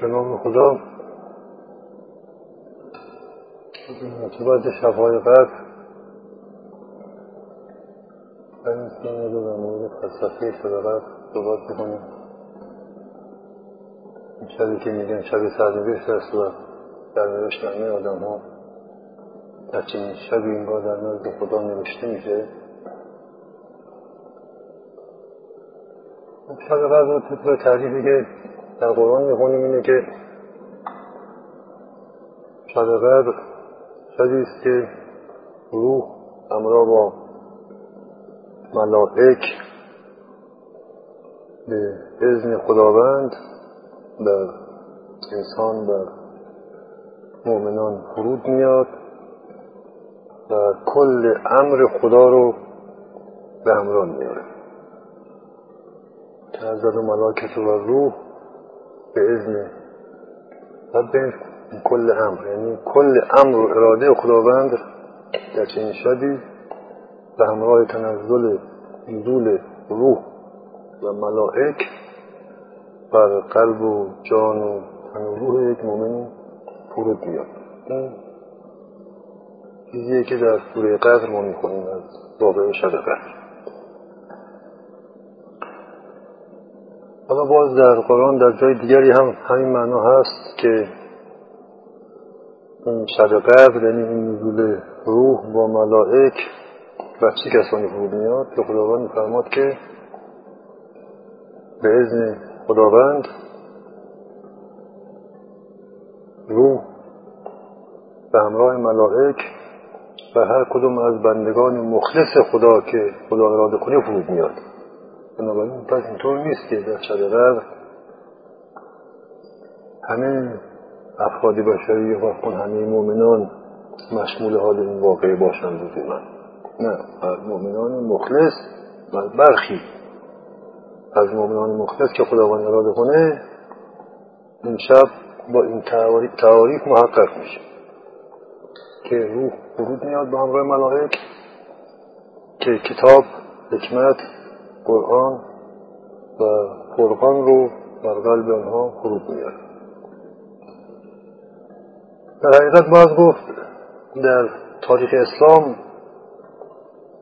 به نام خدا. مناسبت شبهای قدر این سنه رو در مورد فلسفه شب قدر صحبت می‌کنیم. این شبی که میگن شب سرنوشت است و سرنوشت همه آدم ها در چنین شبی این بار در نزد خدا نوشته میشه. شب قدر رو طبق تعریفی که در قرآن می‌خونیم اینه که شب قدر شبی است که روح همراه با ملائک به اذن خداوند در انسان بر مؤمنان فرود میاد و کل امر خدا رو به همراه میاره. تنزل ملاکت و روح به اذن رب کل امر یعنی کل امر و اراده خداوند در چنین شبی به همراه تنزل نزول روح و ملائک بر قلب و جان و تن و روح یک مؤمن فرود میاد این چیزیه که در سوره قدر ما می‌خونیم از واقع شب قدر حالا باز در قرآن در جای دیگری هم همین معنا هست که این شب قدر یعنی این نزول روح با ملائک و چه کسانی فرود میاد؟ که خداوند میفرماد که به اذن خداوند روح به همراه ملائک و هر کدوم از بندگان مخلص خدا که خدا اراده کنه فرود میاد. بنابراین پس اینطور نیست که در شب همه افراد بشری و همه مؤمنان مشمول حال این واقعه باشند لزوما نه از مؤمنان مخلص و برخی از مؤمنان مخلص که خداوند اراده کنه این شب با این تعاریف محقق میشه که روح فرود میاد به همراه ملائک که کتاب حکمت قرآن و فرقان رو بر قلب آنها فرود میاد در حقیقت باز گفت در تاریخ اسلام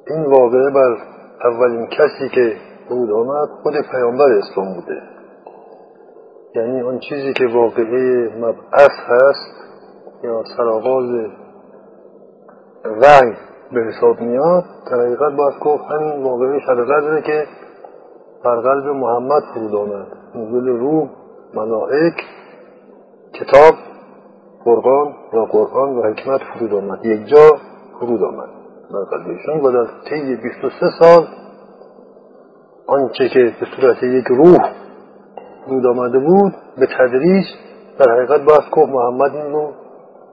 این واقعه بر اولین کسی که فرود آمد خود پیامبر اسلام بوده. یعنی آن چیزی که واقعه مبعث هست یا سرآغاز وحی به حساب میاد در حقیقت باید گفت همین واقعه شب که بر قلب محمد فرود آمد. نزول روح ملائک کتاب فرقان و قرآن و حکمت فرود آمد. یک جا فرود آمد بر قلب ایشون و در طی 23 سال آنچه که به صورت یک روح فرود آمده بود به تدریج در حقیقت باید گفت محمد این رو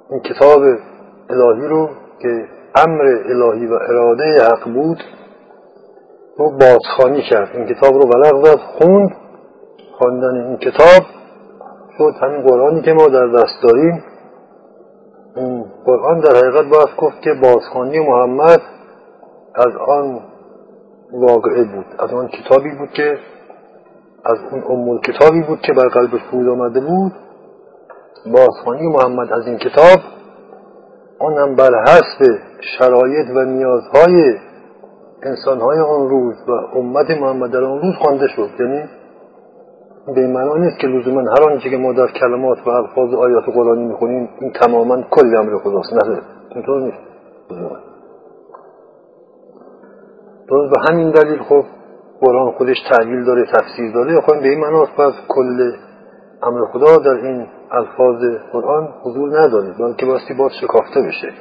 این کتاب الهی رو که امر الهی و اراده حق بود. رو بازخانی کرد. این کتاب رو بلغ زد خوند خواندن این کتاب شد. همین قرآنی که ما در دست داریم. این قرآن در حقیقت باید گفت که بازخانی محمد از آن واقعه بود از آن کتابی بود که از اون ام کتابی بود که بر قلبش فرود آمده بود. بازخانی محمد از این کتاب آن هم بر حسب شرایط و نیازهای انسانهای آن روز و امت محمد در آن روز خوانده شد. یعنی به معنا نیست که لزوما هر آنچه که ما در کلمات و الفاظ آیات قرآنی می‌خونیم این تماما کل امر خداست. نه اینطور نیست. درست. به همین دلیل خب قرآن خودش تعلیل داره تفسیر داره. خب به این معناست پس کل امر خدا در این الفاظ قرآن حضور نداره. بلکه باستی باز شکافته بشه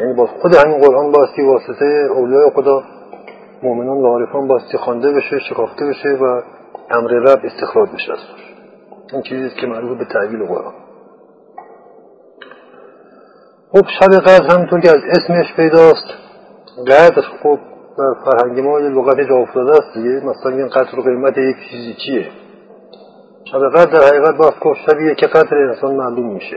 یعنی باز خود همین قرآن باستی واسطه اولیای خدا مؤمنان و عارفان باستی خوانده بشه شکافته بشه و امر رب استخراج بشه از این چیزی که مربوط به تعبیل قرآن. خب شب قدر همونطور که از اسمش پیداست قدر خب در فرهنگ ما یه لغت جا افتاده است دیگه. مثلا این قدر قیمت یک چیزی چیه؟ قدر در حقیقت باید گفت شبیه که قدر انسان معلوم میشه.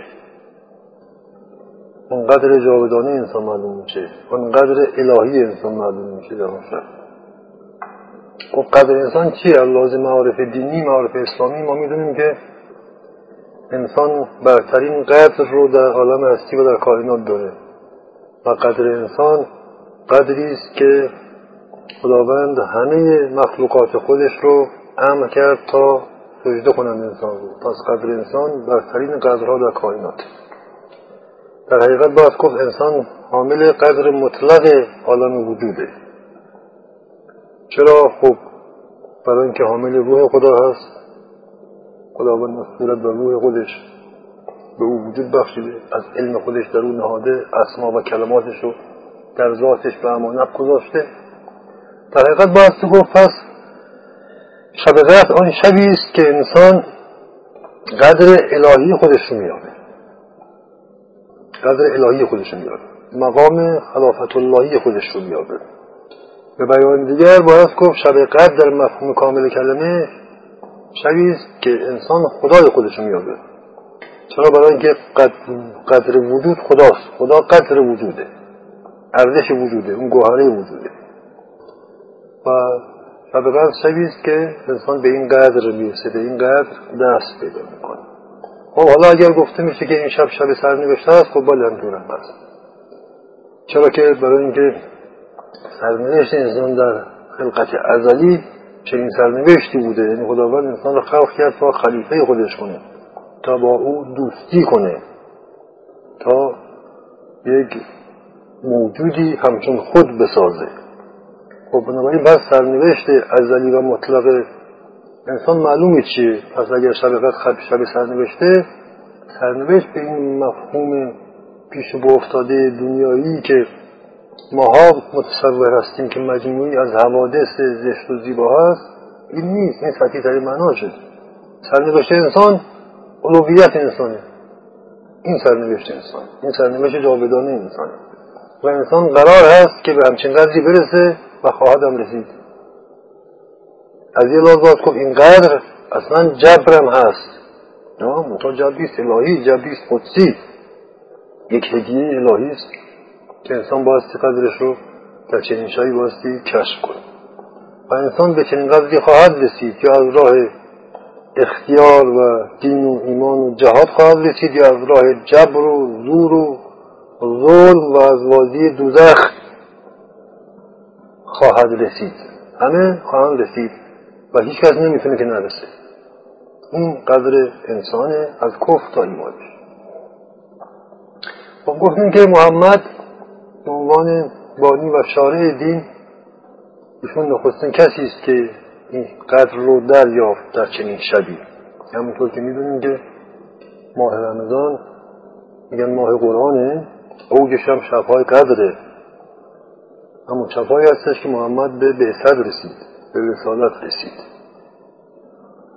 اون قدر جاودانه انسان معلوم میشه. اون قدر الهی انسان معلوم میشه در اون شب خب قدر انسان چیه؟ لازم معارف دینی معارف اسلامی؟ ما می‌دونیم که انسان برترین قدر رو در عالم هستی و در کائنات داره. و قدر انسان قدری است که خداوند همه مخلوقات خودش رو امر کرد تا سجده کنند انسان رو. پس قدر انسان برترین قدرها در کائنات. در حقیقت باید گفت انسان حامل قدر مطلق عالم وجوده. چرا؟ خب برای اینکه حامل روح خدا هست. خداوند صورت و روح خودش به او وجود بخشیده. از علم خودش در او نهاده. اسما و کلماتش رو در ذاتش به امانت گذاشته. در حقیقت باید گفت؟ پس شب قدر آن شبی است که انسان قدر الهی خودش رو میابه قدر الهی خودش رو میابه مقام خلافت اللهی خودش رو میابه به بیان دیگر باید گفت شب قدر در مفهوم کامل کلمه شبی است که انسان خدای خودش رو میابه چرا؟ برای اینکه قدر وجود خداست. خدا قدر وجوده. ارزش وجوده. اون گوهره وجوده. و قدر شبی است که انسان به این قدر می‌رسه به این قدر دست پیدا می‌کنه. خب حالا اگر گفته میشه که این شب شب سرنوشته است خب بله همطورم هست. چرا که برای اینکه سرنوشت انسان در خلقت ازلی چنین سرنوشتی بوده یعنی خداوند انسان رو خلق کرد تا خلیفه خودش کنه تا با او دوستی کنه تا یک موجودی همچون خود بسازه. خب بنابراین بس سرنوشت ازلی و مطلق انسان معلومه چیه؟ پس اگر شب قدر شب سرنوشته سرنوشت به این مفهوم پیش و افتاده دنیایی که ماها متصور هستیم که مجموعی از حوادث زشت و زیبا هست این نیست این سطحی ترین شد سرنوشت انسان علویت انسانه. این سرنوشت انسان این سرنوشت جاودانه انسانه. و انسان قرار هست که به همچین قدری برسه و خواهد هم رسید. از یه لحاظ باید گفت اینقدر اصلا جبرم هست. نه منتها جبریست الهی جبریست قدسی. یک هدیه الهی است که انسان بایستی قدرش رو در چنین شایی بایستی کشف کنه. و انسان به چنین قدری خواهد رسید یا از راه اختیار و دین و ایمان و جهاد خواهد رسید یا از راه جبر و زور و ظلم و از وادی دوزخ. خواهد رسید. همه خواهند رسید و هیچ کس نمی‌تونه که نرسه. این قدر انسانه از کف تا ایمانش خب گفتیم که محمد به عنوان بانی و شارع دین ایشون نخستین کسی است که این قدر رو دریافت در چنین شبی. همونطور که می‌دونیم که ماه رمضان میگن ماه قرآنه اوجش هم شبهای قدره. همون شبهایی هستش که محمد به بعثت رسید به رسالت رسید.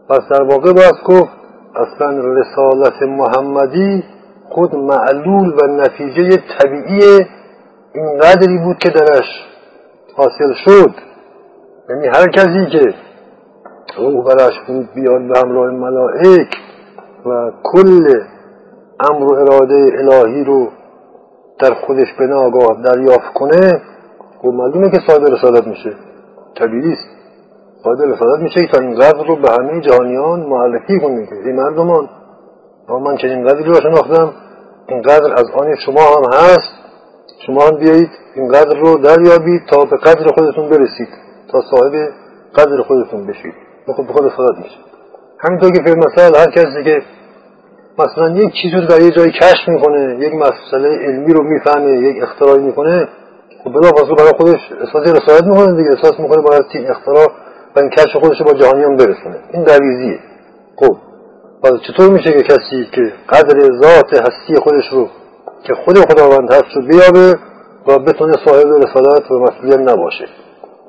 پس در واقع باید گفت اصلا رسالت محمدی خود معلول و نتیجه طبیعی این قدری بود که درش حاصل شد. یعنی هر کسی که روح برش بود بیاد به همراه ملائک و کل امر و اراده الهی رو در خودش به ناگاه دریافت کنه خب معلومه که صاحب رسالت میشه. طبیعی است صاحب رسالت میشه تا این قدر رو به همه جهانیان معرفی کنه که این مردمان. من چنین قدری رو شناختم. این قدر از آن شما هم هست. شما هم بیایید این قدر رو دریابید تا به قدر خودتون برسید. تا صاحب قدر خودتون بشید. خب به خود رسالت میشه. همینطور که فیلم مثال هر کسی که مثلا یک چیزی رو در یه جایی کشف می‌کنه یک مسئله علمی رو می‌فهمه یک اختراعی می‌کنه خب بلا فاصله برای خودش احساس رسالت می‌کنه دیگه احساس می‌کنه باید این اختراع و این کشف خودش با جهانیان برسونه. این دویزیه خب و چطور میشه که کسی که قدر ذات هستی خودش رو که خود خداوند هست رو بیابه و بتونه صاحب رسالت و مسئولیت نباشه؟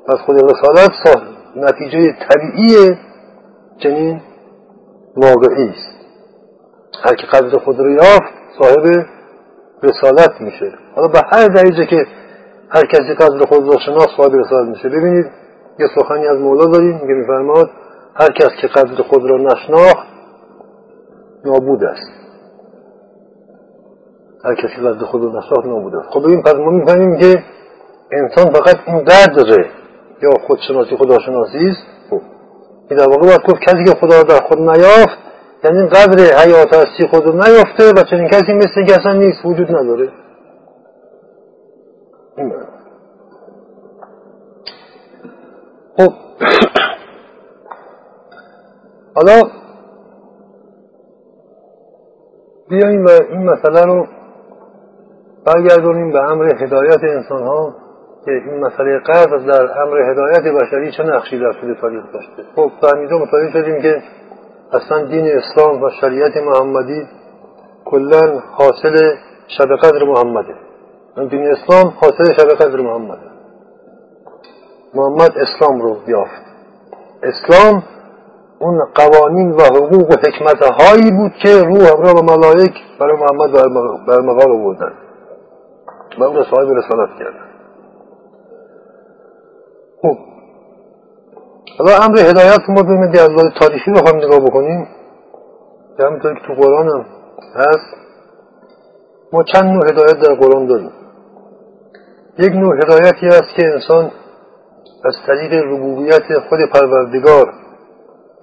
پس خود رسالت نتیجه طبیعی چنین واقعی است هر که قدر خود رو یافت صاحب رسالت میشه. حالا به هر درجه که هر کسی قدر خود رو شناخت صاحب رسالت میشه. ببینید یه سخنی از مولا داریم که میفرماد هر کس که قدر خود را نشناخت نابود است. هر کسی قدر خود رو نشناخت نابود است. خب ببین پس ما می‌فهمیم که انسان فقط این قدره یا خودشناسی خداشناسی است؟ خب. این در واقع باید گفت کسی که خدا در خود نیافت یعنی قدر حیات هستی خود نیافته و چنین کسی مثل که اصلا نیست وجود نداره. خب. حالا بیاییم و این مسئله رو برگردونیم به امر هدایت انسان ها که این مسئله قدر در امر هدایت بشری چه نقشی در طول تاریخ داشته. خب فهمیده متوجه شدیم که اصلا دین اسلام و شریعت محمدی کلا حاصل شب قدر محمده. دین اسلام حاصل شب قدر محمده محمد. اسلام رو یافت. اسلام اون قوانین و حقوق و حکمت هایی بود که روح همراه و ملائک برای محمد بر مقال آوردن. و اون صاحب رسالت کردن خب. حالا امر هدایت ما ببینید از تاریخی بخوام نگاه بکنیم همینطور که تو قرآن هم هست ما چند نوع هدایت در قرآن داریم. یک نوع هدایتی است که انسان از طریق ربوبیت خود پروردگار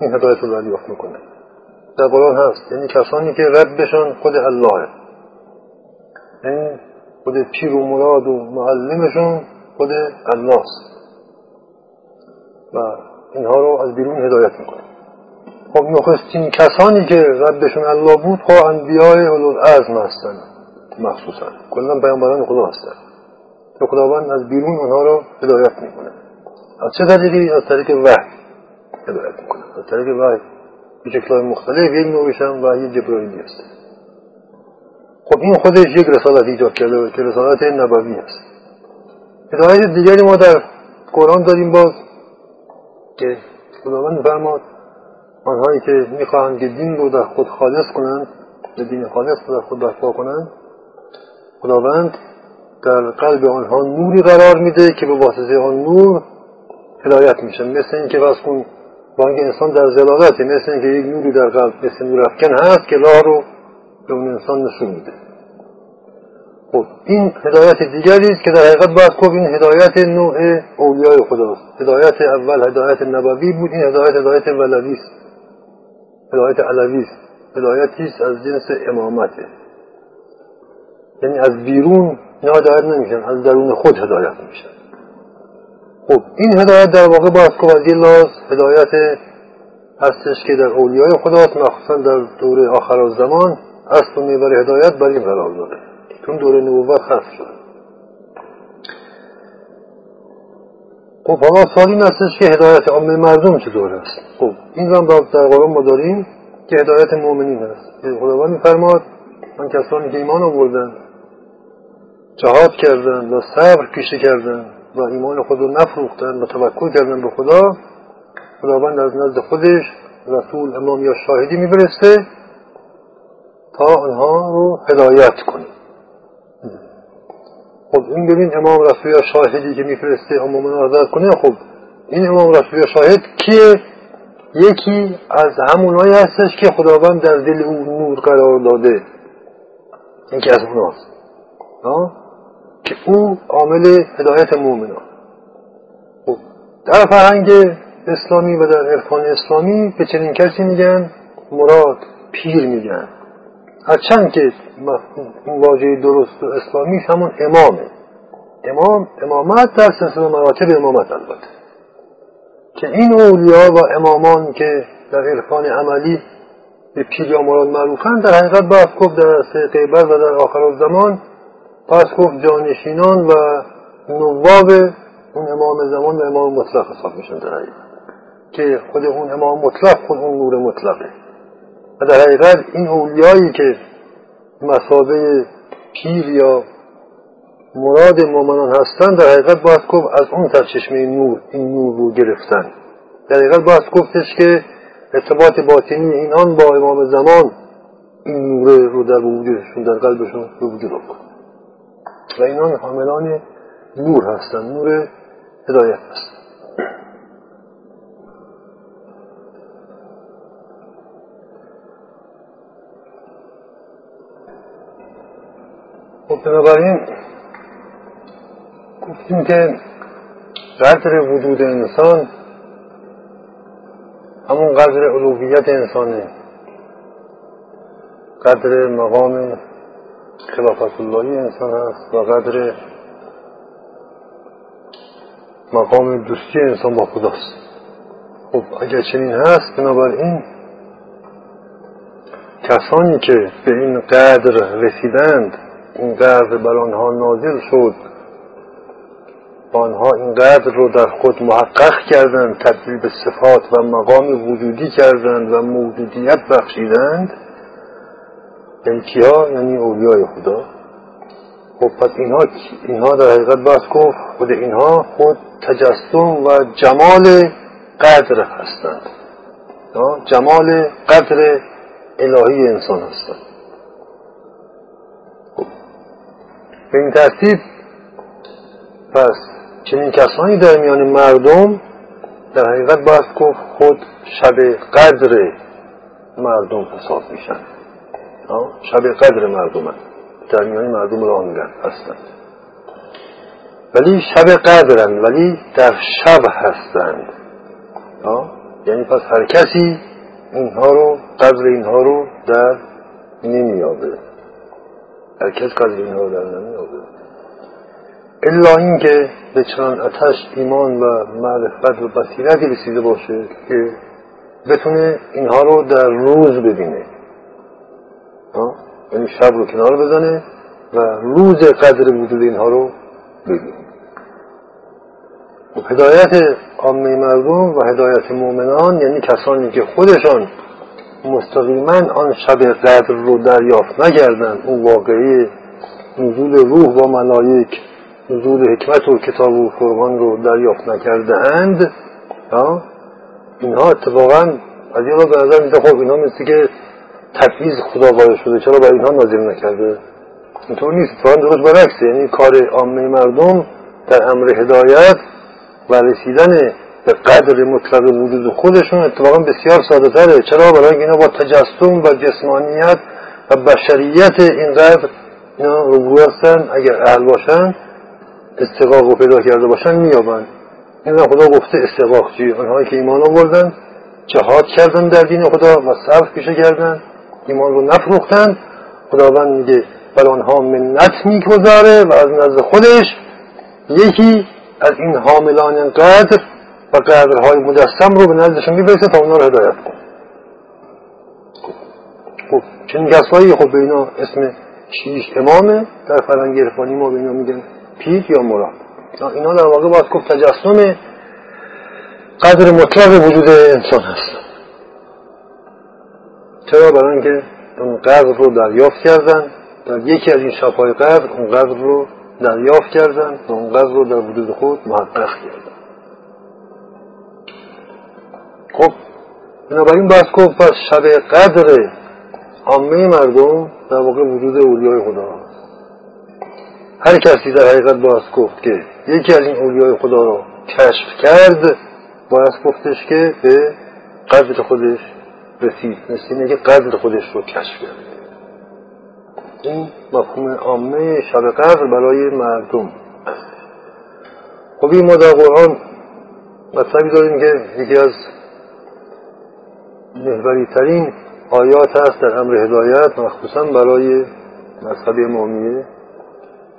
این هدایت رو دریافت می‌کنه. در قرآن هست یعنی کسانی که ربشان خود اللهه یعنی خود پیر و مراد و معلمشون خود الله است. و اینها رو از بیرون هدایت می‌کنه. خب نخستین کسانی که ربشون الله بود خب انبیاء اولوالعزم هستن مخصوصا. کلا پیامبران خدا هستن که خداوند از بیرون اونها رو هدایت می‌کنه. از چه طریقی؟ از طریق وحی هدایت می‌کنه. از طریق وحی. به شکلهای مختلف. یک نوعش هم وحی جبرائیلی هست. خب این خودش یک رسالت ایجاد کرده که رسالت نبوی است هدایت دیگری ما در قرآن داریم باز که خداوند فرماد آنهایی که می‌خواهند که دین رو در خود خالص کنند به دین خالص رو در خود برپا کنند خداوند در قلب آنها نوری قرار میده که به واسطه آن نور هدایت میشن. مثل اینکه فرض کن با اینکه انسان در زلالته مثل اینکه یک نوری در قلب مثل نور افکن هست که راه رو به اون انسان نشون میده. خب این هدایت دیگری است که در حقیقت باید گفت این هدایت نوع اولیای خداست. هدایت اول هدایت نبوی بود این هدایت هدایت ولوی است. هدایت علوی است. است از جنس امامته یعنی از بیرون اینا هدایت نمیشن از درون خود هدایت میشن. خب این هدایت در واقع گفت از لاز هدایت هستش که در اولیای خداست مخصوصا در دوره آخر زمان اصل و میبر هدایت بر این قرار داره چون دوره نبوت حذف شد خب حالا سوال این هستش که هدایت عامه مردم چطور است؟ خب این هم در قرآن ما داریم که هدایت مؤمنین است. خداوند میفرماد من کسانی که ایمان آوردن جهاد کردن و صبر پیشه کردن و ایمان خود رو نفروختن و توکل کردن به خدا خداوند از نزد خودش رسول امام یا شاهدی میفرسته تا آنها رو هدایت کنه. خب این ببین امام رسول یا شاهدی که میفرسته امام رو کنه خب این امام رسول یا شاهد کیه؟ یکی از همونهایی هستش که خداوند در دل او نور قرار داده. یکی از اوناست. که او عامل هدایت مؤمنان خب در فرهنگ اسلامی و در عرفان اسلامی به چنین کسی میگن؟ مراد پیر میگن. هرچند که واژه درست و اسلامی همون امامه. امام امامت در سلسله مراتب امامت البته. که این اولیا و امامان که در عرفان عملی به پیر یا مراد معروفن در حقیقت باید گفت در غیبت و در آخر زمان پس گفت جانشینان و نواب اون امام زمان و امام مطلق حساب میشن در حقیقت. که خود اون امام مطلق خود اون نور مطلقه. و در حقیقت این اولیایی که مسابه پیر یا مراد مؤمنان هستند در حقیقت باید گفت از اون سرچشمه نور این نور رو گرفتن. در حقیقت باید گفتش که ارتباط باطنی اینان با امام زمان این نور رو در وجودشون در قلبشون به وجود آورد. و اینان حاملان نور هستند نور هدایت هست خب بنابراین گفتیم که قدر وجود انسان همون قدر علویت انسانه. قدر مقام خلافت اللهی انسان هست و قدر مقام دوستی انسان با خداست. خب اگر چنین هست بنابراین کسانی که به این قدر رسیدند این قدر بر آنها نازل شد آنها این قدر رو در خود محقق کردند تبدیل به صفات و مقام وجودی کردند و موجودیت بخشیدند یعنی کیا یعنی اولیای خدا. خب پس اینها اینها در حقیقت بس گفت خود اینها خود تجسم و جمال قدر هستند. جمال قدر الهی انسان هستند. خب. به این ترتیب پس چنین کسانی در میان مردم در حقیقت باید گفت خود شب قدر مردم حساب میشن. شب قدر مردم هست. در میان مردم راه هستند. ولی شب قدرن ولی در شب هستند. یعنی پس هر کسی اینها رو قدر اینها رو در نمیابه هر کس قدر اینها رو در نمیابه الا اینکه به چنان اتش ایمان و معرفت و بصیرتی رسیده باشه که بتونه اینها رو در روز ببینه. یعنی شب رو کنار بزنه و روز قدر وجود اینها رو ببینه. هدایت عامه مردم و هدایت مؤمنان یعنی کسانی که خودشان مستقیما آن شب قدر رو دریافت نکردند اون واقعی نزول روح و ملائک نزول حکمت و کتاب و فرمان رو دریافت نکرده اند اینها اتفاقا از یه به نظر میده خب اینها مثل که تبعیض خدا قائل شده چرا برای اینها نازل نکرده؟ اینطور نیست. اتفاقا درست برعکسه یعنی کار عامه مردم در امر هدایت و رسیدن به قدر مطلق وجود خودشون اتفاقا بسیار ساده تره. چرا؟ برای اینا با تجسم و جسمانیت و بشریت اینقدر اینا روبرو هستن اگر اهل باشن استقاق رو پیدا کرده باشن میابن این خدا گفته استقاق چی آنهایی که ایمان آوردن جهاد کردن در دین خدا و صبر پیشه کردن. ایمان رو نفروختن خداوند میگه بر آنها منت می‌گذاره و از نزد خودش یکی از این حاملان قدر و قدرهای مجسم رو به نزدشون میفرسته تا اونا رو هدایت کن خب چنین کسایی؟ خب به اینا اسم شیش امامه در فرنگ ما به اینا میگن پیر یا مراد. اینا در واقع باید گفت تجسم قدر مطلق وجود انسان هست. چرا؟ برای اینکه اون قدر رو دریافت کردن. در یکی از این شبهای قدر اون قدر رو دریافت کردن و اون قدر رو در وجود خود محقق کردن. خب بنابراین باید گفت پس شب قدر عامه مردم در واقع وجود اولیای خدا هر کسی در حقیقت باید گفت که یکی از این اولیای خدا رو کشف کرد باید گفتش که به قدر خودش رسید مثل اینه که قدر خودش رو کشف کرد. این مفهوم عامه شب قدر برای مردم. خب این ما در قرآن مطلبی داریم که یکی از محوری ترین آیات هست در امر هدایت مخصوصا برای مذهب امامیه.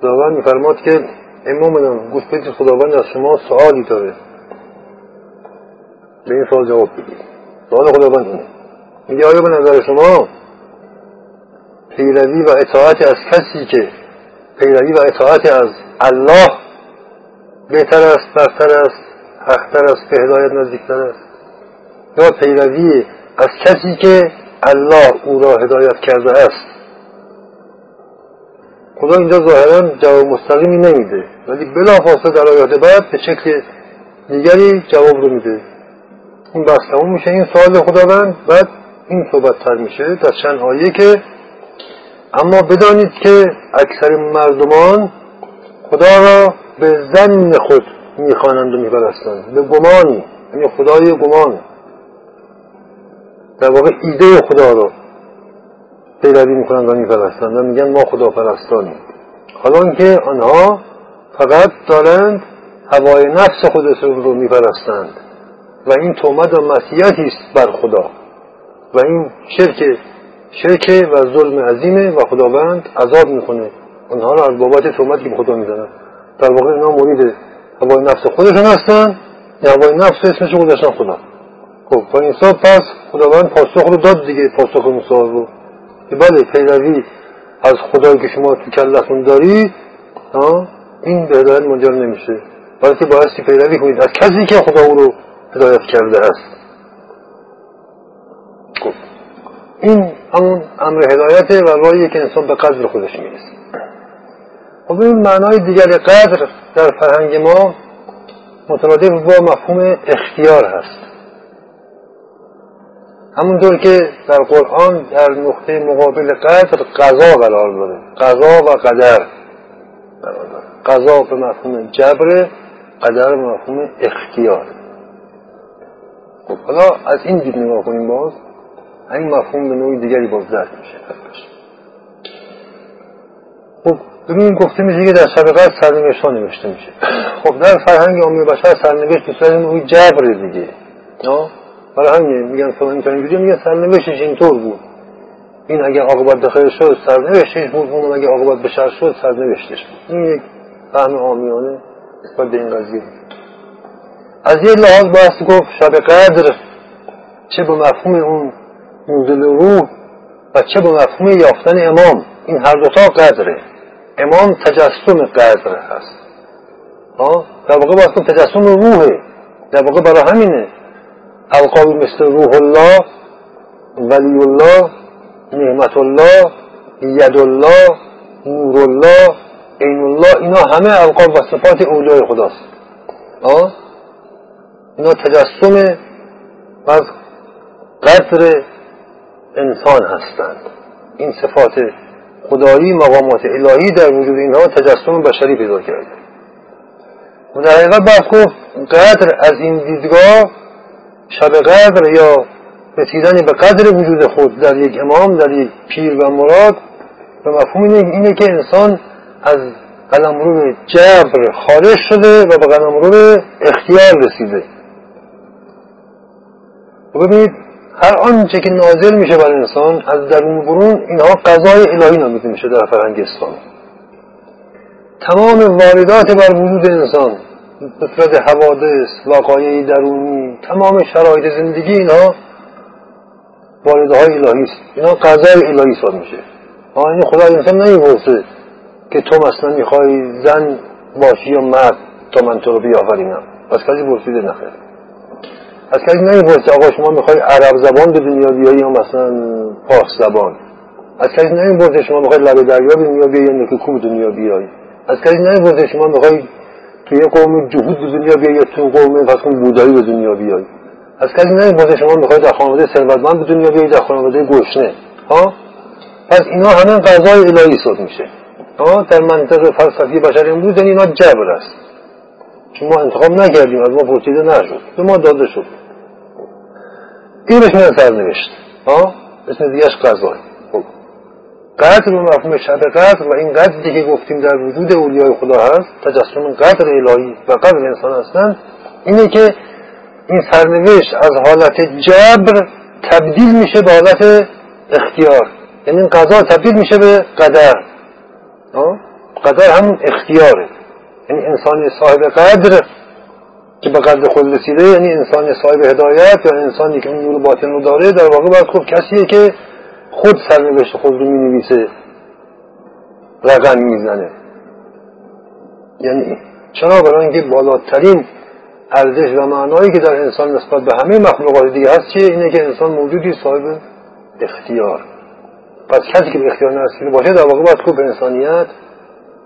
خداوند میفرماد که امامنان گوش بدید خداوند از شما سوالی داره. به این سوال جواب بدید. سوال خداوند اینه. میگه آیا به نظر شما پیروی و اطاعت از کسی که پیروی و اطاعت از الله بهتر است برتر است حقتر است به هدایت نزدیکتر است؟ یا پیروی از کسی که الله او را هدایت کرده است؟ خدا اینجا ظاهرا جواب مستقیمی نمیده ولی بلافاصله در آیات بعد به شکل دیگری جواب رو میده. این بحث تموم میشه این سوال خداوند. بعد این صحبت تر میشه در چند آیه که اما بدانید که اکثر مردمان خدا را به زن خود می‌خوانند و میپرستند. به گمان یعنی خدای گمان. در واقع ایده خدا رو پیروی می‌کنند و میپرستند و میگن ما خدا پرستانیم حالا که آنها فقط دارند هوای نفس خودشون رو میپرستند و این تومد و مسیحیتی است بر خدا. و این شرک شرک و ظلم عظیمه و خداوند عذاب می‌کنه اونها رو از بابت تهمتی که خدا می‌زنن. در واقع اینا مرید هوای نفس خودشون هستن. هوای نفس اسمش گذاشتن خدا. خب با این پس خداوند پاسخ رو داد دیگه پاسخ اون رو. که بله پیروی از خدایی که شما تو کلتون دارید این به هدایت منجر نمیشه. بلکه بایستی پیروی کنید. از کسی که خدا او رو هدایت کرده است خب این همون امر هدایت و راهی که انسان به قدر خودش می‌رسه. خب این معنای دیگر قدر در فرهنگ ما مترادف با مفهوم اختیار هست. همونطور که در قرآن در نقطه مقابل قدر قضا قرار داره قضا و قدر قضا به مفهوم جبر قدر به مفهوم اختیار. خب حالا از این دید نگاه کنیم باز. این مفهوم به نوعی دیگری باز درک میشه. خب ببینید گفته میشه که در شب قدر سرنوشت ها نوشته میشه. خب در فرهنگ عامی بشر سرنوشت به صورت نوعی جبر دیگه. برای همین میگن فلان اینطوری. میگن سرنوشتش اینطور بود. این اگه عاقبت به خیر شد سرنوشتش بود. اون اگه عاقبت به شر شد سرنوشتش بود. این یک فهم عامیانه نسبت به این قضیه. از یه لحاظ باید گفت شب قدر چه به مفهوم اون نزول روح و چه به مفهوم یافتن امام؟ این هر دوتا قدره. امام تجسم قدر هست. در واقع باید تجسم روحه. در واقع برای همینه. القابی مثل روح الله ولی الله نعمت الله ید الله نور الله عین الله اینا همه القاب و صفات اولیای خداست. آه؟ اینا تجسم از قدر انسان هستند. این صفات خدایی مقامات الهی در وجود اینها تجسم بشری پیدا کرده. و در حقیقت باید گفت قدر از این دیدگاه شب قدر یا رسیدن به قدر وجود خود در یک امام در یک پیر و مراد به مفهوم اینه, که انسان از قلمرو جبر خارج شده و به قلمرو اختیار رسیده. و ببینید هر آنچه که نازل میشه بر انسان از درون برون اینها قضای الهی نامیده میشه در فرهنگ اسلام تمام واردات بر وجود انسان صورت حوادث وقایعی درونی تمام شرایط زندگی اینها وارده های الهی است. اینا قضای الهی ساد میشه. این خدا انسان نمی‌پرسه که تو مثلا می‌خوای زن باشی یا مرد تا من تو رو بیافرینم از کسی پرسیده نخیر. از کسی نمی‌پرسه آقا شما می‌خوای عرب زبان به دنیا بیایی یا مثلا پارس زبان؟ از کسی نمی‌پرسه شما می‌خوای لب دریا به دنیا بیایی یا نکو به دنیا بیایی؟ از کسی نمی‌پرسه شما می‌خوای توی یه قوم جهود به دنیا بیایی یا تو قوم پس بودایی به دنیا بیایی؟ از کسی نمی‌پرسه شما می‌خواید در خانواده ثروتمند به دنیا بیایید در خانواده گشنه ها؟ پس اینا همه قضای الهی صد میشه ها؟ در منطق فلسفی بشر امروز اینا جبر است. چون ما انتخاب نکردیم از ما پرسیده نشد. به ما داده شد. این بهش میگن سرنوشت ها؟ اسم دیگهش قضای. خب. قدر به مفهوم شب قدر و این قدری که گفتیم در وجود اولیای خدا هست تجسم قدر الهی و قدر انسان هستند اینه که این سرنوشت از حالت جبر تبدیل میشه به حالت اختیار. یعنی این قضا تبدیل میشه به قدر. قدر همون اختیاره. یعنی انسان صاحب قدر که به قدر خود رسیده یعنی انسان صاحب هدایت یا انسانی که نور باطن رو داره در واقع باید خود کسیه که خود سرنوشت خود رو می نویسه رقم می‌زنه. یعنی چرا؟ برای اینکه بالاترین ارزش و معنایی که در انسان نسبت به همه مخلوقات دیگه هست چیه؟ اینه که انسان موجودی صاحب اختیار. پس کسی که به اختیار نرسیده باشه در واقع باید خوب به انسانیت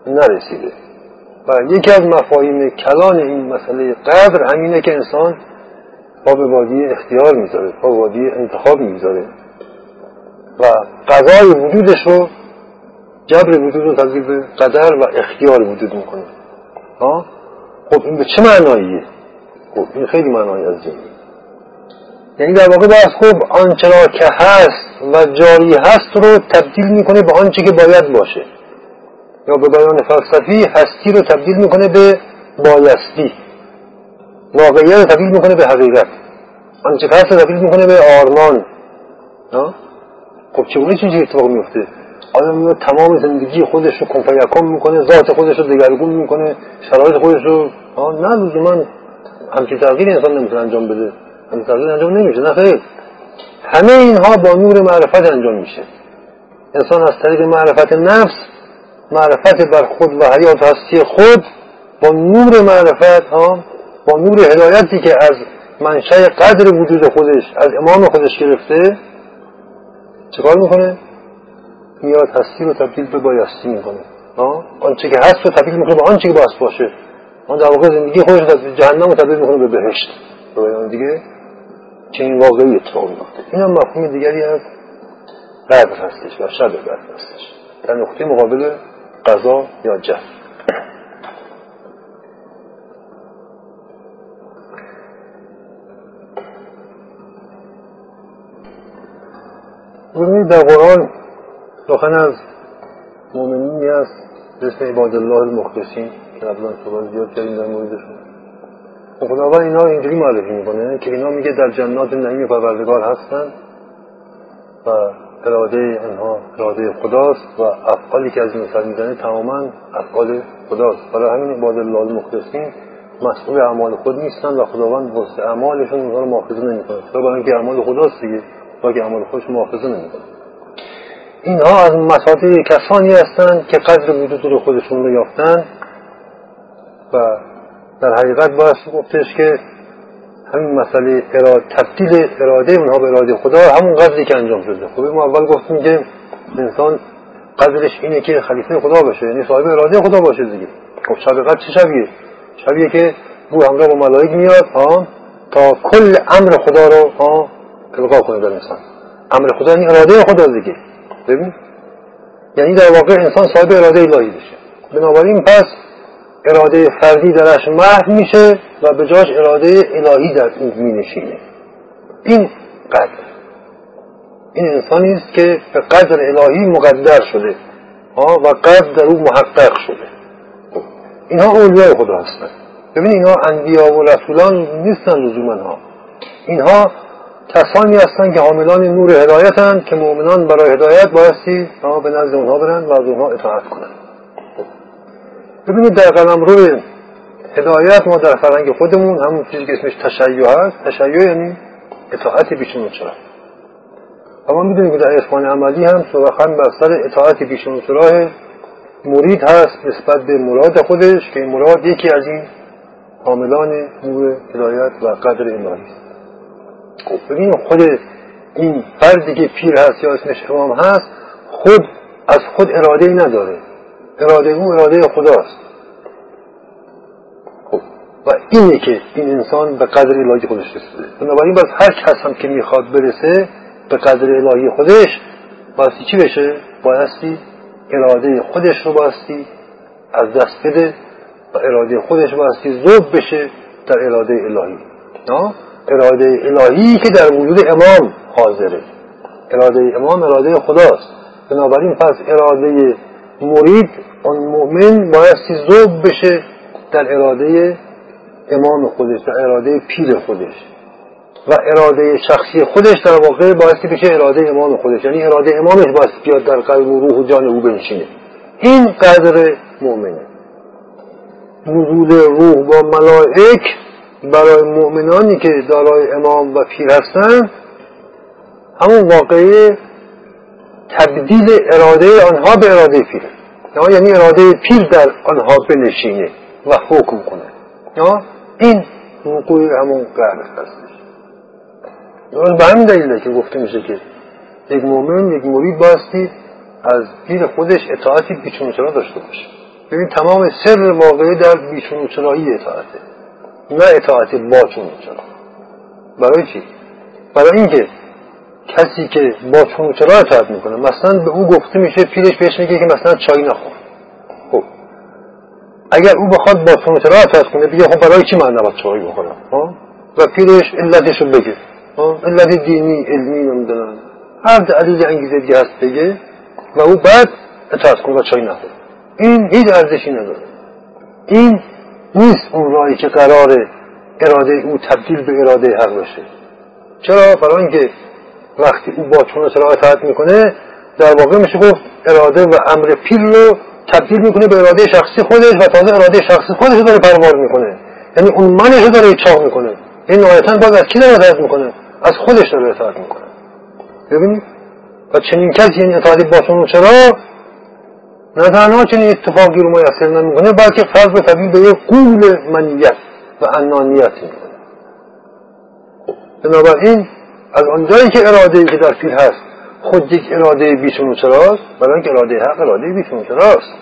نرسیده. و یکی از مفاهیم کلان این مسئله قدر همینه که انسان پا به وادی اختیار می‌ذاره پا وادی انتخاب می‌ذاره. و قضای وجودش رو جبر وجود رو تبدیل به قدر و اختیار وجود می‌کنه. خب این به چه معناییه؟ خب این خیلی معنای از جنگی یعنی در واقع باید خوب آنچه که هست و جاری هست رو تبدیل می‌کنه به آنچه که باید باشه. یا به بیان فلسفی هستی رو تبدیل می‌کنه به بایستی. واقعیت رو تبدیل می‌کنه به حقیقت. آنچه هست رو تبدیل می‌کنه به آرمان. خب چگونه چیزی اتفاق میفته آیا میاد تمام زندگی خودش رو کنفیکم می‌کنه ذات خودش رو دگرگون می‌کنه شرایط خودش رو؟ نه من همچین تغییر انسان نمی‌تونه انجام بده. همچین تغییر انجام نمیشه نه خیر. همه اینها با نور معرفت انجام میشه. انسان از طریق معرفت نفس معرفت بر خود و حیات هستی خود با نور معرفت ها با نور هدایتی که از منشأ قدر وجود خودش از امام خودش گرفته چکار می‌کنه؟ میاد هستی رو تبدیل به بایستی می‌کنه. آنچه که هست رو تبدیل می‌کنه به آنچه که باید باشه. آن در واقع زندگی خودش رو جهنم رو تبدیل می‌کنه به بهشت. به دیگه چنین واقعی اتفاق میفته این هم مفهوم دیگری از قدر هستش و شب قدر هستش. در نقطه مقابل قضا یا جف. ببینید در قرآن سخن از مؤمنینی هست اسم عباد الله المخلصین که قبلا صحبت زیاد کردیم در موردشون. خداوند اینا اینجوری معرفی می‌کنه که اینا میگه در جنات نعیم پروردگار هستن و اراده اینها اراده خداست و افعالی که از این سر می‌زنه تماما افعال خداست. برای همین عباد الله المخلصین مسئول اعمال خود نیستن و خداوند واسه اعمالشون اونها رو مؤاخذه نمی‌کنه. چرا برای اینکه اعمال خداست دیگه با که اعمال خودش مؤاخذه نمی‌کنه. اینها از مصادر کسانی هستند که قدر وجود رو خودشون رو یافتن و در حقیقت باید گفتش که همین مسئله اراده تبدیل اراده اونها به اراده خدا همون قدری که انجام شده. خب ما اول گفتیم که انسان قدرش اینه که خلیفه خدا باشه یعنی صاحب اراده خدا باشه دیگه. خب شب قدر چه شبیه؟ شبیه که بو همراه با ملائک میاد ها؟ تا کل امر خدا رو ها؟ القا کنه در انسان. امر خدا یعنی اراده خدا دیگه. ببین؟ یعنی در واقع انسان صاحب اراده الهی بشه بنابراین پس اراده فردی درش محو میشه و به جاش اراده الهی در او می نشینه این قدر. این انسانی است که به قدر الهی مقدر شده. و قدر در او محقق شده. خب، اینها اولیای خدا هستند. ببین اینها انبیا و رسولان نیستن لزوما ها. اینها کسانی هستند که حاملان نور هدایتند که مؤمنان برای هدایت بایستی به نزد اونها برن و از اونها اطاعت کنند ببینید در قلم روی هدایت ما در فرنگ خودمون همون چیزی که اسمش تشیع هست. تشیع یعنی اطاعت بیشون چرا و ما می‌دونیم که در اسمان عملی هم سراخن بر سر اطاعت بیشون چراه مرید هست نسبت به مراد خودش که این مراد یکی از این حاملان نور هدایت و قدر الهی است. خب ببینیم خود این فردی که پیر هست یا اسمش امام هست خود از خود اراده ای نداره. اراده او اراده خداست. خب. و اینه که این انسان به قدر الهی خودش رسیده. بنابراین باز هر کس هم که می‌خواد برسه به قدر الهی خودش بایستی چی بشه؟ بایستی اراده خودش رو بایستی از دست بده و اراده خودش بایستی زوب بشه در اراده الهی. اراده الهی که در وجود امام حاضره. اراده امام اراده خداست. بنابراین پس اراده مرید آن مؤمن بایستی زوب بشه در اراده امام خودش در اراده پیر خودش. و اراده شخصی خودش در واقع بایستی بشه اراده امام خودش. یعنی اراده امامش بایستی بیاد در قلب و روح و جان او بنشینه. این قدر مؤمنه. نزول روح با ملائک برای مؤمنانی که دارای امام و پیر هستند همون واقعه تبدیل اراده آنها به اراده پیر یعنی اراده پیر در آنها بنشینه و حکم کنه. این وقوع همون قرد هستش درست به همین دلیله که گفته میشه که یک مؤمن یک مرید باستی از دین خودش اطاعتی بیچون چرا داشته باشه. ببین تمام سر واقعی در بیچون چرایی اطاعته نه اطاعت با چون برای چی؟ برای اینکه کسی که با چون چرا اطاعت می‌کنه مثلا به او گفته میشه پیرش بهش میگه که مثلا چای نخور. خب. اگر او بخواد با چون چرا اطاعت کنه بگه خب برای چی من نباید چای بخورم؟ و پیرش علتش رو بگه علت دینی علمی نمی‌دونم. هر دلیل انگیزه دیگه هست بگه و او بعد اطاعت کنه و چای نخور این هیچ ارزشی نداره. این نیست اون راهی که قرار اراده او تبدیل به اراده حق بشه چرا؟ برای اینکه وقتی او با چون چرا اطاعت می‌کنه در واقع میشه گفت اراده و امر پیر رو تبدیل می‌کنه به اراده شخصی خودش و تازه اراده شخصی خودش رو داره پروار می‌کنه. یعنی اون منش رو داره چاق می‌کنه. این نهایتا باز از کی داره اطاعت می‌کنه؟ از خودش داره اطاعت می‌کنه. ببینید؟ و چنین کسی یعنی اطاعتی با چون چرا؟ نه تنها چنین اتفاقی رو میسر نمی‌کنه بلکه فرض به تبدیل به یک قول منیت و انانیت می‌کنه. بنابراین از آنجایی که اراده ای که در فیل هست خود یک اراده بیشون چراست برای اینکه اراده حق اراده بیشون چراست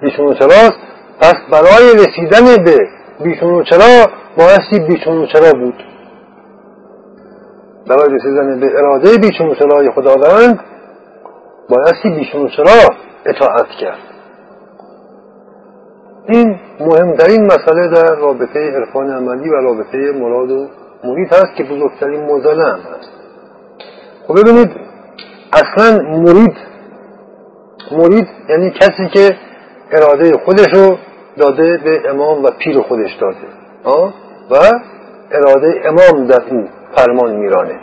بیشون چراست پس برای رسیدن به بیشون چرا بایستی بیشون چرا بود. برای رسیدن به اراده بیشون چرای خداوند بایستی بیشون چرا اطاعت کرد. این مهمترین مسئله در رابطه عرفان عملی و رابطه مراد و مرید هست که بزرگترین موزله هم هست. خب ببینید اصلا مرید مرید یعنی کسی که اراده خودش رو داده به امام و پیر خودش داده آه؟ و اراده امام در این فرمان میرانه.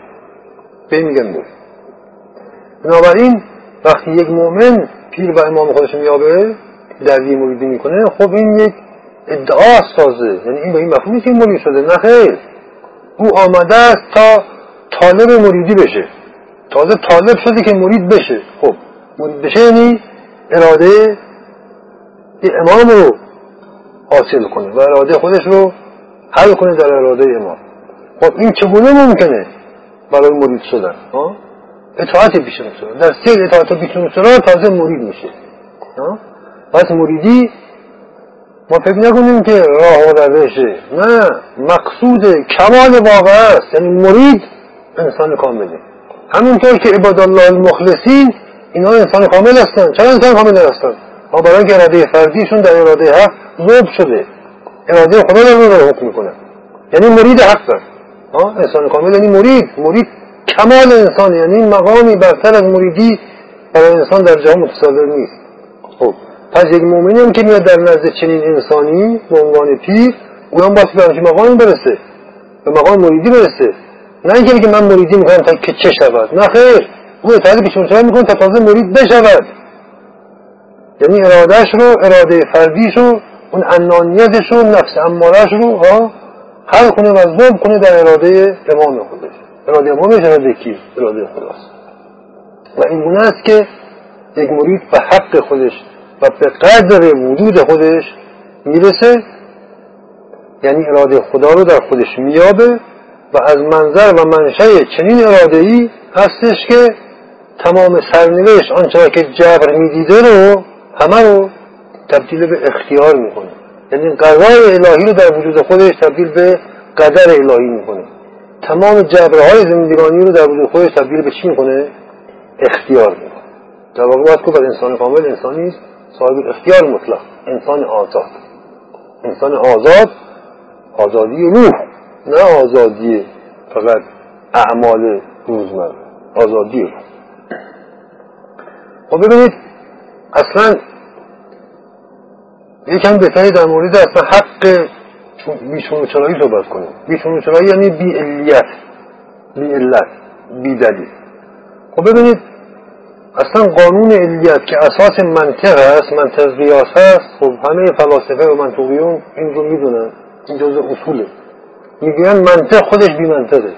به میگن مرید. بنابراین وقتی یک مؤمن پیر و امام خودش میابه دردی مریدی می‌کنه خب این یک ادعا سازه. یعنی این به این مفهومی که مرید شده نه خیر. او آمده است تا طالب مریدی بشه. تازه طالب شده که مرید بشه. خب مرید بشه یعنی اراده امام رو حاصل کنه و اراده خودش رو حل کنه در اراده امام. خب این چگونه ممکنه برای مرید شدن؟ اطاعت شدن. در سیر اطاعت شدن تازه مرید میشه. پس مریدی ما فکر نکنیم که راه و روشه نه مقصود کمال واقع است. یعنی مرید انسان کامله. همونطور که عباد الله المخلصین اینا انسان کامل هستن. چرا انسان کامل هستن؟ ما برای اینکه اراده فردیشون در اراده حق ذوب شده. اراده خدا در رو حکم می‌کنن یعنی مرید حق انسان کامل یعنی مرید. مرید کمال انسان یعنی مقامی برتر از مریدی برای انسان در جهان متصور نیست. خب. پس یک مؤمنی هم که میاد در نزد چنین انسانی به عنوان پیر او هم باید به مقامی برسه به مقام مریدی برسه. نه اینکه بگه من مریدی می‌کنم تا که چه شود. نه خیر او اطاعت پیشون می‌کنه تا تازه مرید بشود. یعنی ارادهش رو اراده فردیش رو اون انانیتش رو نفس امارش رو ها حل کنه و ذوب کنه در اراده امام خودش اراده امامش اراده کی اراده خداست. و این است که یک مرید به حق خودش و به قدر وجود خودش می‌رسه. یعنی اراده خدا رو در خودش میابه و از منظر و منشه چنین اراده ای هستش که تمام سرنوشت آنچه که جبر می‌دیده رو همه رو تبدیل به اختیار می‌کنه. یعنی قضای الهی رو در وجود خودش تبدیل به قدر الهی می‌کنه. تمام جبرهای زندگانی رو در وجود خودش تبدیل به چی می‌کنه؟ اختیار می‌کنه. در واقع باید که انسان کامل انسانی است صاحب اختیار مطلق. انسان آزاد. انسان آزاد آزادی روح نه آزادی فقط اعمال روزمره. آزادی روح. خب ببینید اصلا یکم بهتری در مورد اصلا حق بیشون چرایی صحبت کنیم. بیشون چرایی یعنی بی علیت بی علت بی دلیل خب ببینید اصلا قانون علیت که اساس منطق است منطق قیاس هست خب همه فلاسفه و منطقیون این رو می‌دونن. این جز اصوله. می‌گوین منطق خودش بی منطقه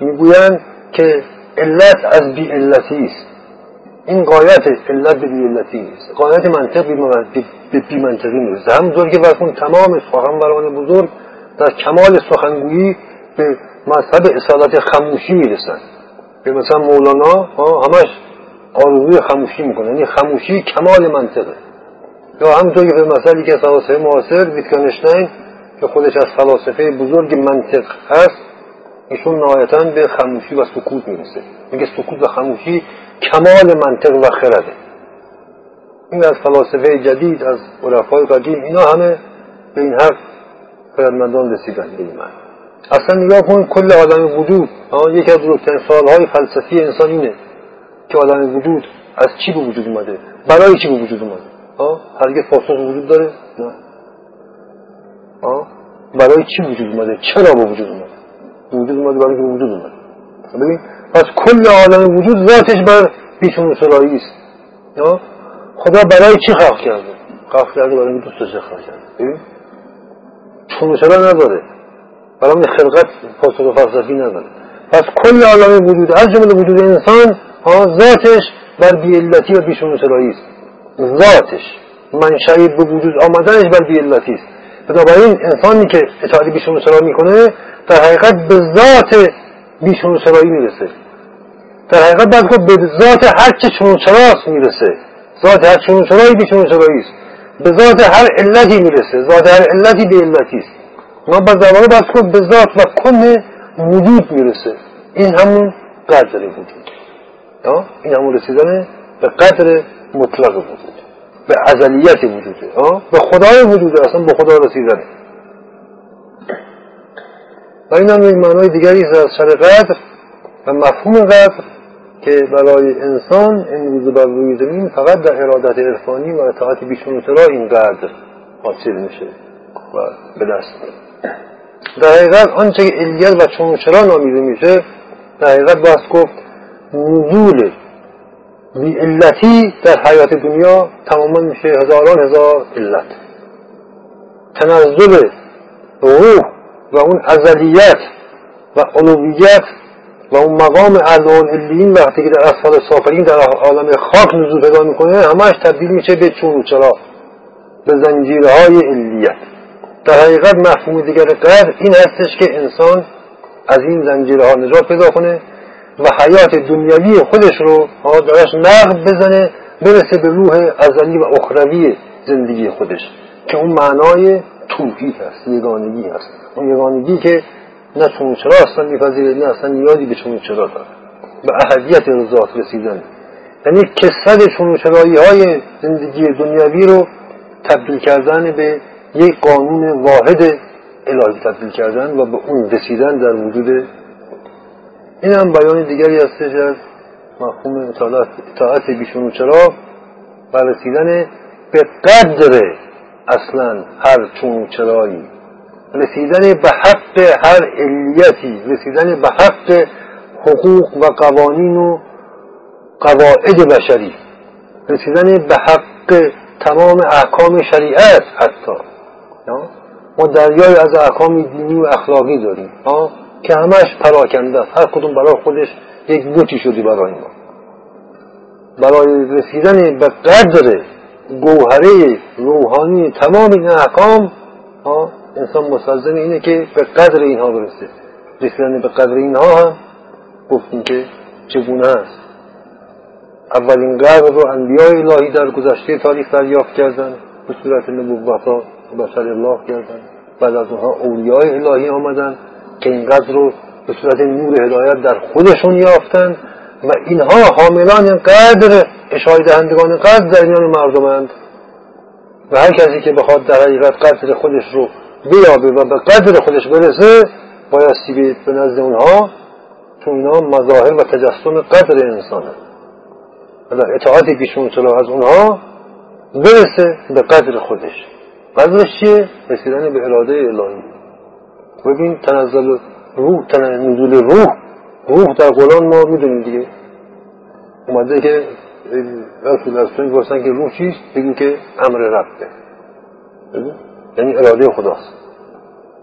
می‌گوین که علت از بی علتی است. این قایت علت به بی علتی نیست. قایت منطق به بی منطقی نیست. همونطور که برکن تمام سخنوران بزرگ در کمال سخنگویی به مذهب اصالت خموشی می‌رسن به مثلا مولانا همش آرزوی خموشی می‌کنه. یعنی خموشی کمال منطقه. یا همونطور که به مثلا که فلاسفه معاصر ویتکنشتاین که خودش از فلاسفه بزرگ منطق هست ایشون نهایتا به خموشی و سکوت می‌رسه. میگه سکوت و خموشی کمال منطق و خرده. این از فلاسفه جدید از عرفای قدیم اینا همه به این حرف خردمندان رسیدن به اصلا نگاه کن کل آدم وجود. یکی از بزرگترین سوالهای فلسفی انسان اینه که آدم وجود از چی به وجود اومده؟ برای چی به وجود اومده؟ هرگز پاسخ وجود داره؟ نه. برای چی وجود اومده؟ چرا به وجود اومده؟ وجود اومده برای اینکه وجود اومد ببین پس کل عالم وجود ذاتش بر بیشون سرایی است. خدا برای چی خلق کرده؟ خلق کرده برای اینکه دوستش خلق کرده. ببین چون نداره. برای خلقت فلسفه فلسفی نداره. پس کل عالم وجود از جمله وجود انسان ها ذاتش بر بیعلتی و بیشون سرایی است. ذاتش. منشأ به وجود آمدنش بر بیعلتی است. بنابراین انسانی که اطاعت بیشون سرایی می‌کنه در حقیقت به ذات بیشون سرایی می‌رسه. در حقیقت خود به ذات هر چه چون می‌رسه. ذات هر چون چرایی بیشون چرایی است. به ذات هر علتی می‌رسه. ذات هر علتی به علتی است. ما با زبانه باید خود به ذات و کن وجود می‌رسه. این همون قدر وجود. این همون رسیدن به قدر مطلق وجود. به ازلیت وجوده به خدای وجوده اصلا به خدا رسیدنه و این هم یک معنای دیگری از سر قدر و مفهوم قدر که برای انسان امروز بر روی زمین فقط در ارادت عرفانی و اطاعت بیشون این قدر حاصل میشه و به دست در حقیقت آنچه که الگل و چون چرا نامیده میشه در حقیقت باید گفت نزول بی علتی در حیات دنیا تماما میشه هزاران هزار علت. تنزل روح و اون ازلیت و علویت و اون مقام اعلان علیین وقتی که در اصفال سافرین در عالم خاک نزول پیدا می‌کنه همش تبدیل میشه به چون چرا به زنجیرهای علیت. در حقیقت دیگر قدر این هستش که انسان از این زنجیرها نجات پیدا کنه و حیات دنیوی خودش رو درش نقد بزنه برسه به روح ازلی و اخروی زندگی خودش که اون معنای توحید هست یگانگی هست. اون یگانگی که نه چون چرا اصلا میپذیره نه اصلا نیازی به چون چرا داره. به اهدیت ذات رسیدن. یعنی کسرت چون چرایی های زندگی دنیوی رو تبدیل کردن به یک قانون واحد الهی تبدیل کردن و به اون رسیدن در وجود این هم بیان دیگری هستش از مفهوم اطاعت بیشون چرا؟ و رسیدن به قدر اصلا هر چون چرایی. رسیدن به حق هر علیتی. رسیدن به حق حقوق و قوانین و قواعد بشری. رسیدن به حق تمام احکام شریعت حتی. ما دریای از احکام دینی و اخلاقی داریم که همش پراکنده است. هر کدوم برای خودش یک بوتی شدی برای ما. برای رسیدن به قدر گوهره روحانی تمام این احکام انسان مستلزم اینه که به قدر اینها برسه. رسیدن به قدر اینها هم گفتیم که چگونه است. اولین قدر رو انبیاء الهی در گذشته تاریخ دریافت کردن به صورت نبوت بشر الله کردن. بعد از اونها اولیای الهی آمدن که این قدر رو به صورت نور هدایت در خودشون یافتن و اینها حاملان قدر اشاره دهندگان قدر در میان مردمند و هر کسی که بخواد در حقیقت قدر خودش رو بیابه و به قدر خودش برسه بایستی به به نزد اونها تو اینا مظاهر و تجسم قدر انسانه. و در اطاعت پیشون از اونها برسه به قدر خودش. قدرش چیه؟ رسیدن به اراده الهی. ببین تنزل روح نزول روح. روح در قرآن ما می‌دونیم دیگه. اومده که رسول از تو که روح چیست؟ بگیم که امر ربه یعنی اراده خداست.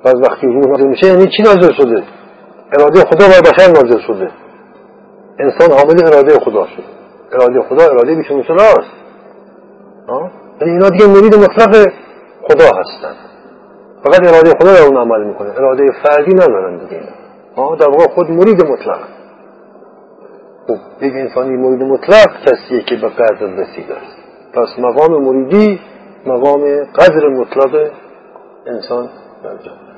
بعد وقتی روح نازل میشه یعنی چی نازل شده؟ اراده خدا بر بشر نازل شده. انسان حامل اراده خدا شد اراده خدا اراده بیشون است یعنی اینا دیگه مرید مطلق خدا هستن. فقط اراده خدا در اون عمل می‌کنه. اراده فردی ندارن دیگه. اینا در واقع خود مرید مطلق. خب یک انسانی مرید مطلق کسیه که به قدر رسیده است. پس مقام مریدی مقام قدر مطلق انسان در جامعه